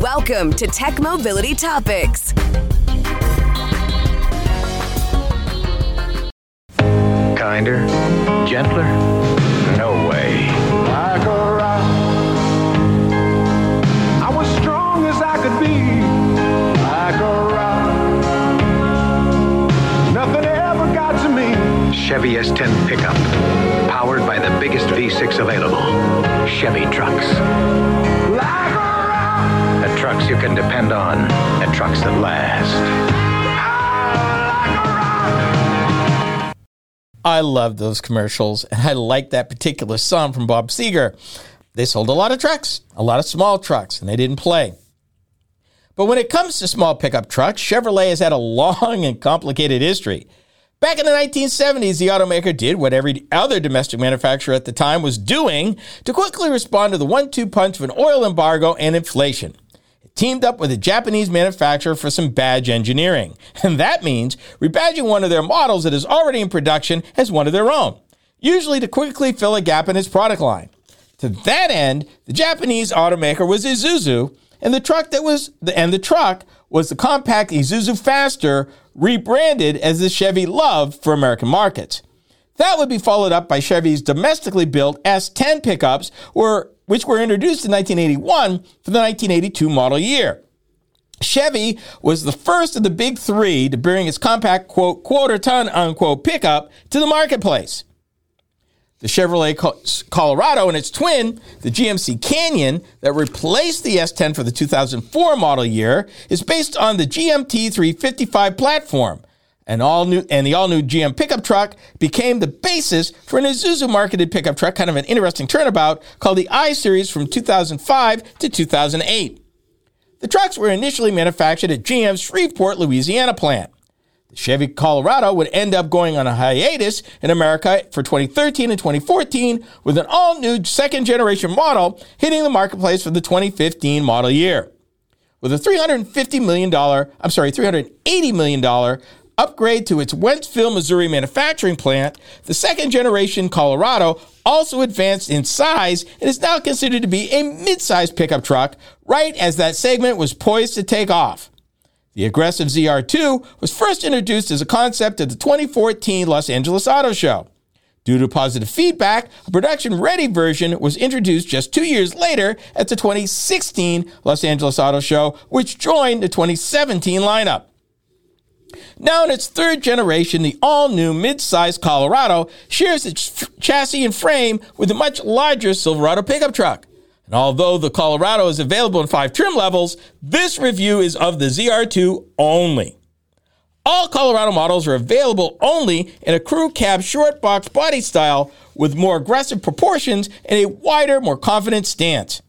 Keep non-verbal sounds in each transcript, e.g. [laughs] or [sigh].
Welcome to Tech Mobility Topics. Kinder? Gentler? No way. Like a rock. I was strong as I could be. Like a rock. Nothing ever got to me. Chevy S10 pickup. Powered by the biggest V6 available. Chevy trucks. Like a rock. The trucks you can depend on. The trucks that last. I love those commercials, and I like that particular song from Bob Seger. They sold a lot of trucks, a lot of small trucks, and they didn't play. But when it comes to small pickup trucks, Chevrolet has had a [laughs] long and complicated history. Back in the 1970s, the automaker did what every other domestic manufacturer at the time was doing to quickly respond to the one two punch of an oil embargo and inflation. Teamed up with a Japanese manufacturer for some badge engineering. [laughs] And that means rebadging one of their models that is already in production as one of their own, usually to quickly fill a gap in its product line. To that end, the Japanese automaker was Isuzu, and the truck that was the, and the truck was the compact Isuzu Faster, rebranded as the Chevy LUV for American markets. That would be followed up by Chevy's domestically built S10 pickups, were, which were introduced in 1981 for the 1982 model year. Chevy was the first of the big three to bring its compact, quote, quarter ton, unquote, pickup to the marketplace. The Chevrolet Colorado and its twin, the GMC Canyon, that replaced the S10 for the 2004 model year, is based on the GMT 355 platform. An all new and the all new GM pickup truck became the basis for an Isuzu marketed pickup truck, kind of an interesting turnabout, called the I Series from 2005 to 2008. The trucks were initially manufactured at GM's Shreveport, Louisiana plant. The Chevy Colorado would end up going on a hiatus in America for 2013 and 2014 with an all new second generation model hitting the marketplace for the 2015 model year. With a $350 million, I'm sorry, $380 million upgrade to its Wentzville, Missouri manufacturing plant, the second generation Colorado also advanced in size and is now considered to be a mid-sized pickup truck right as that segment was poised to take off. The aggressive ZR2 was first introduced as a concept at the 2014 Los Angeles Auto Show. Due to positive feedback, a production ready version was introduced just two years later at the 2016 Los Angeles Auto Show, which joined the 2017 lineup. Now, in its third generation, the all new mid sized Colorado shares its f- chassis and frame with a much larger Silverado pickup truck. And although the Colorado is available in five trim levels, this review is of the ZR2 only. All Colorado models are available only in a crew cab short box body style with more aggressive proportions and a wider, more confident stance.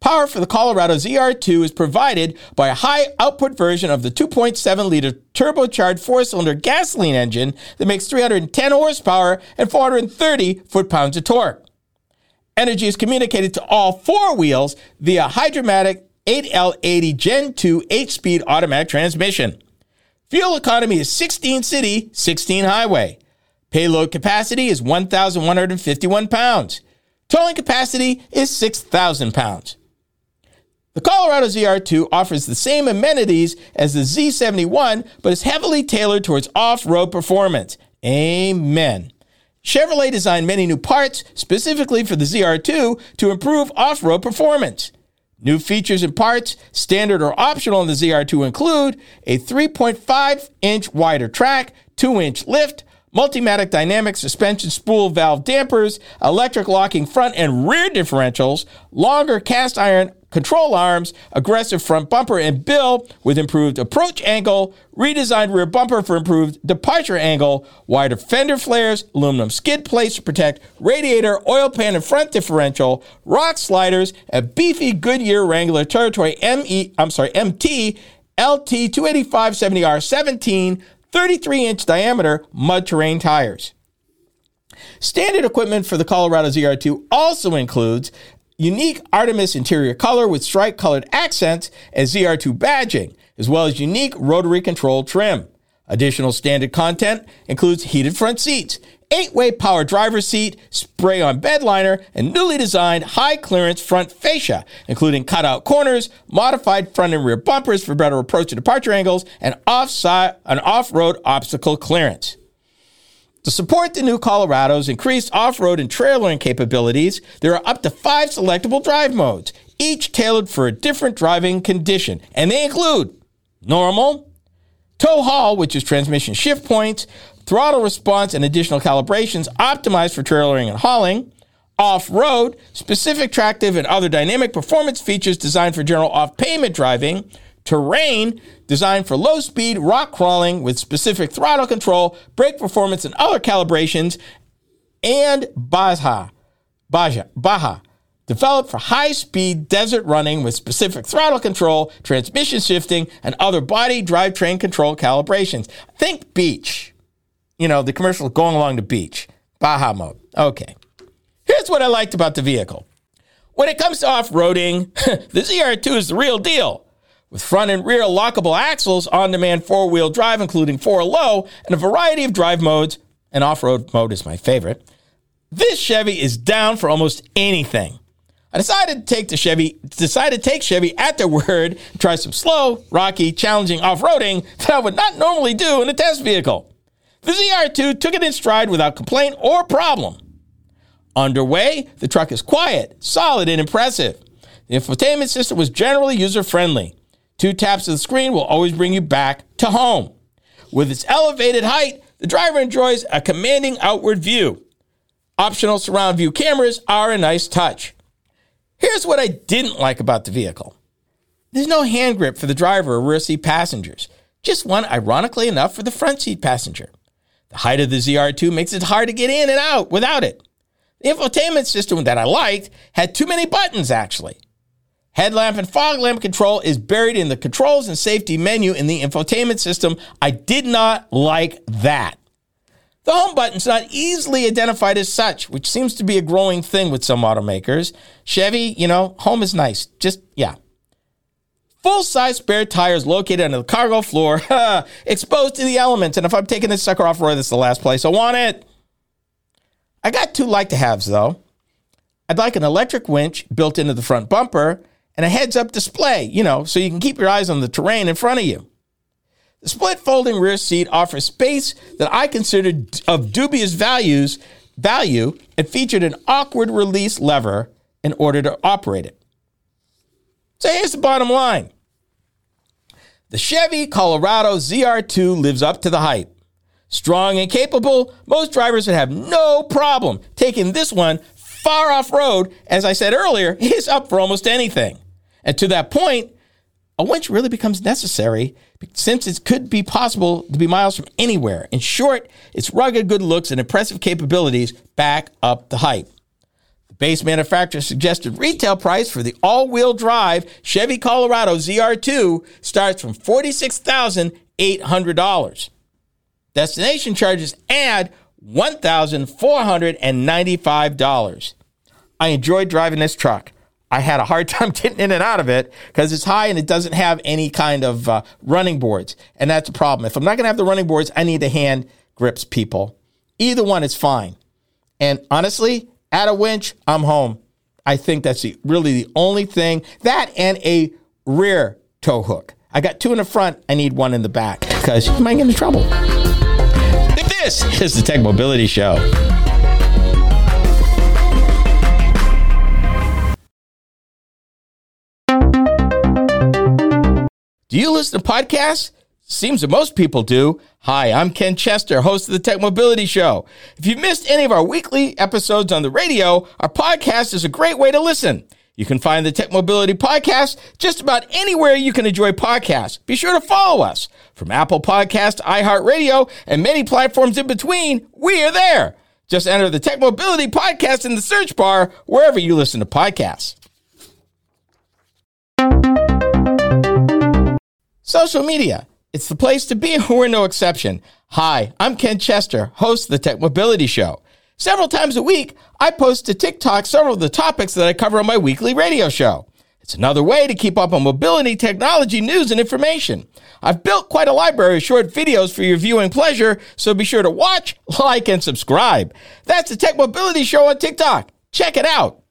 Power for the Colorado ZR2 is provided by a high output version of the 2.7 liter turbocharged four cylinder gasoline engine that makes 310 horsepower and 430 foot pounds of torque. Energy is communicated to all four wheels via Hydra-Matic 8L80 Gen 2 8 speed automatic transmission. Fuel economy is 16 city, 16 highway. Payload capacity is 1,151 pounds. Towing capacity is 6,000 pounds. The Colorado ZR2 offers the same amenities as the Z71, but is heavily tailored towards off road performance. Amen. Chevrolet designed many new parts specifically for the ZR2 to improve off road performance. New features and parts, standard or optional on the ZR2 include a 3.5 inch wider track, 2 inch lift, Multimatic dynamic suspension spool valve dampers, electric locking front and rear differentials, longer cast iron control arms, aggressive front bumper and bill with improved approach angle, redesigned rear bumper for improved departure angle, wider fender flares, aluminum skid plates to protect radiator, oil pan and front differential, rock sliders, a beefy Goodyear Wrangler Territory ME, I'm sorry, MT LT 285 70R17 33 inch diameter mud terrain tires. Standard equipment for the Colorado ZR2 also includes unique Artemis interior color with stripe colored accents and ZR2 badging, as well as unique rotary control trim. Additional standard content includes heated front seats, eight way power driver seat, spray on bed liner, and newly designed high clearance front fascia, including cutout corners, modified front and rear bumpers for better approach and departure angles, and off-side, an off-road obstacle clearance. To support the new Colorado's increased off-road and trailering capabilities, there are up to five selectable drive modes, each tailored for a different driving condition, and they include normal, tow haul, which is transmission shift points, throttle response, and additional calibrations optimized for trailering and hauling. Off road, specific tractive and other dynamic performance features designed for general off pavement driving. Terrain, designed for low speed rock crawling with specific throttle control, brake performance, and other calibrations. And Baja, Baja, Baja, developed for high speed desert running with specific throttle control, transmission shifting, and other body drivetrain control calibrations. Think beach you know, the commercial going along the beach. Baja mode. Okay. Here's what I liked about the vehicle. When it comes to off roading, [laughs] the ZR2 is the real deal. With front and rear lockable axles, on demand four wheel drive, including four low, and a variety of drive modes, and off road mode is my favorite. This Chevy is down for almost anything. I decided to take the Chevy, decided to take Chevy at their word, try some slow, rocky, challenging off roading that I would not normally do in a test vehicle. The ZR2 took it in stride without complaint or problem. Underway, the truck is quiet, solid, and impressive. The infotainment system was generally user friendly. Two taps of the screen will always bring you back to home. With its elevated height, the driver enjoys a commanding outward view. Optional surround view cameras are a nice touch. Here's what I didn't like about the vehicle there's no hand grip for the driver or rear seat passengers, just one, ironically enough, for the front seat passenger. The height of the ZR2 makes it hard to get in and out without it. The infotainment system that I liked had too many buttons, actually. Headlamp and fog lamp control is buried in the controls and safety menu in the infotainment system. I did not like that. The home button's not easily identified as such, which seems to be a growing thing with some automakers. Chevy, you know, home is nice. Just, yeah, Full size spare tires located under the cargo floor, [laughs] exposed to the elements. And if I'm taking this sucker off road, this is the last place I want it. I got two like to haves though. I'd like an electric winch built into the front bumper and a heads up display, you know, so you can keep your eyes on the terrain in front of you. The split folding rear seat offers space that I considered of dubious values, value and featured an awkward release lever in order to operate it. So here's the bottom line the Chevy Colorado ZR2 lives up to the hype. Strong and capable, most drivers would have no problem taking this one far off road. As I said earlier, [laughs] is up for almost anything. And to that point, a winch really becomes necessary since it could be possible to be miles from anywhere. In short, its rugged good looks and impressive capabilities back up the hype. The base manufacturer suggested retail price for the all wheel drive Chevy Colorado ZR2 starts from $46,800. Destination charges add $1,495. I enjoyed driving this truck. I had a hard [laughs] time getting in and out of it because it's high and it doesn't have any kind of uh, running boards. And that's a problem. If I'm not going to have the running boards, I need the hand grips, people. Either one is fine. And honestly, at a winch, I'm home. I think that's the, really the only thing. That and a rear tow hook. I got two in the front. I need one in the back because you might get in trouble. This is the Tech Mobility Show. Do you listen to podcasts? Seems that most people do. Hi, I'm Ken Chester, host of the Tech Mobility Show. If you've missed any of our weekly episodes on the radio, our podcast is a great way to listen. You can find the Tech Mobility Podcast just about anywhere you can enjoy podcasts. Be sure to follow us. From Apple Podcast, iHeartRadio, and many platforms in between, we are there. Just enter the Tech Mobility Podcast in the search bar wherever you listen to podcasts. Social media. It's the place to be, [laughs] we're no exception. Hi, I'm Ken Chester, host of the Tech Mobility Show. Several times a week, I post to TikTok several of the topics that I cover on my weekly radio show. It's another way to keep up on mobility, technology, news, and information. I've built quite a library of short videos for your viewing pleasure, so be sure to watch, [laughs] like, and subscribe. That's the Tech Mobility Show on TikTok. Check it out.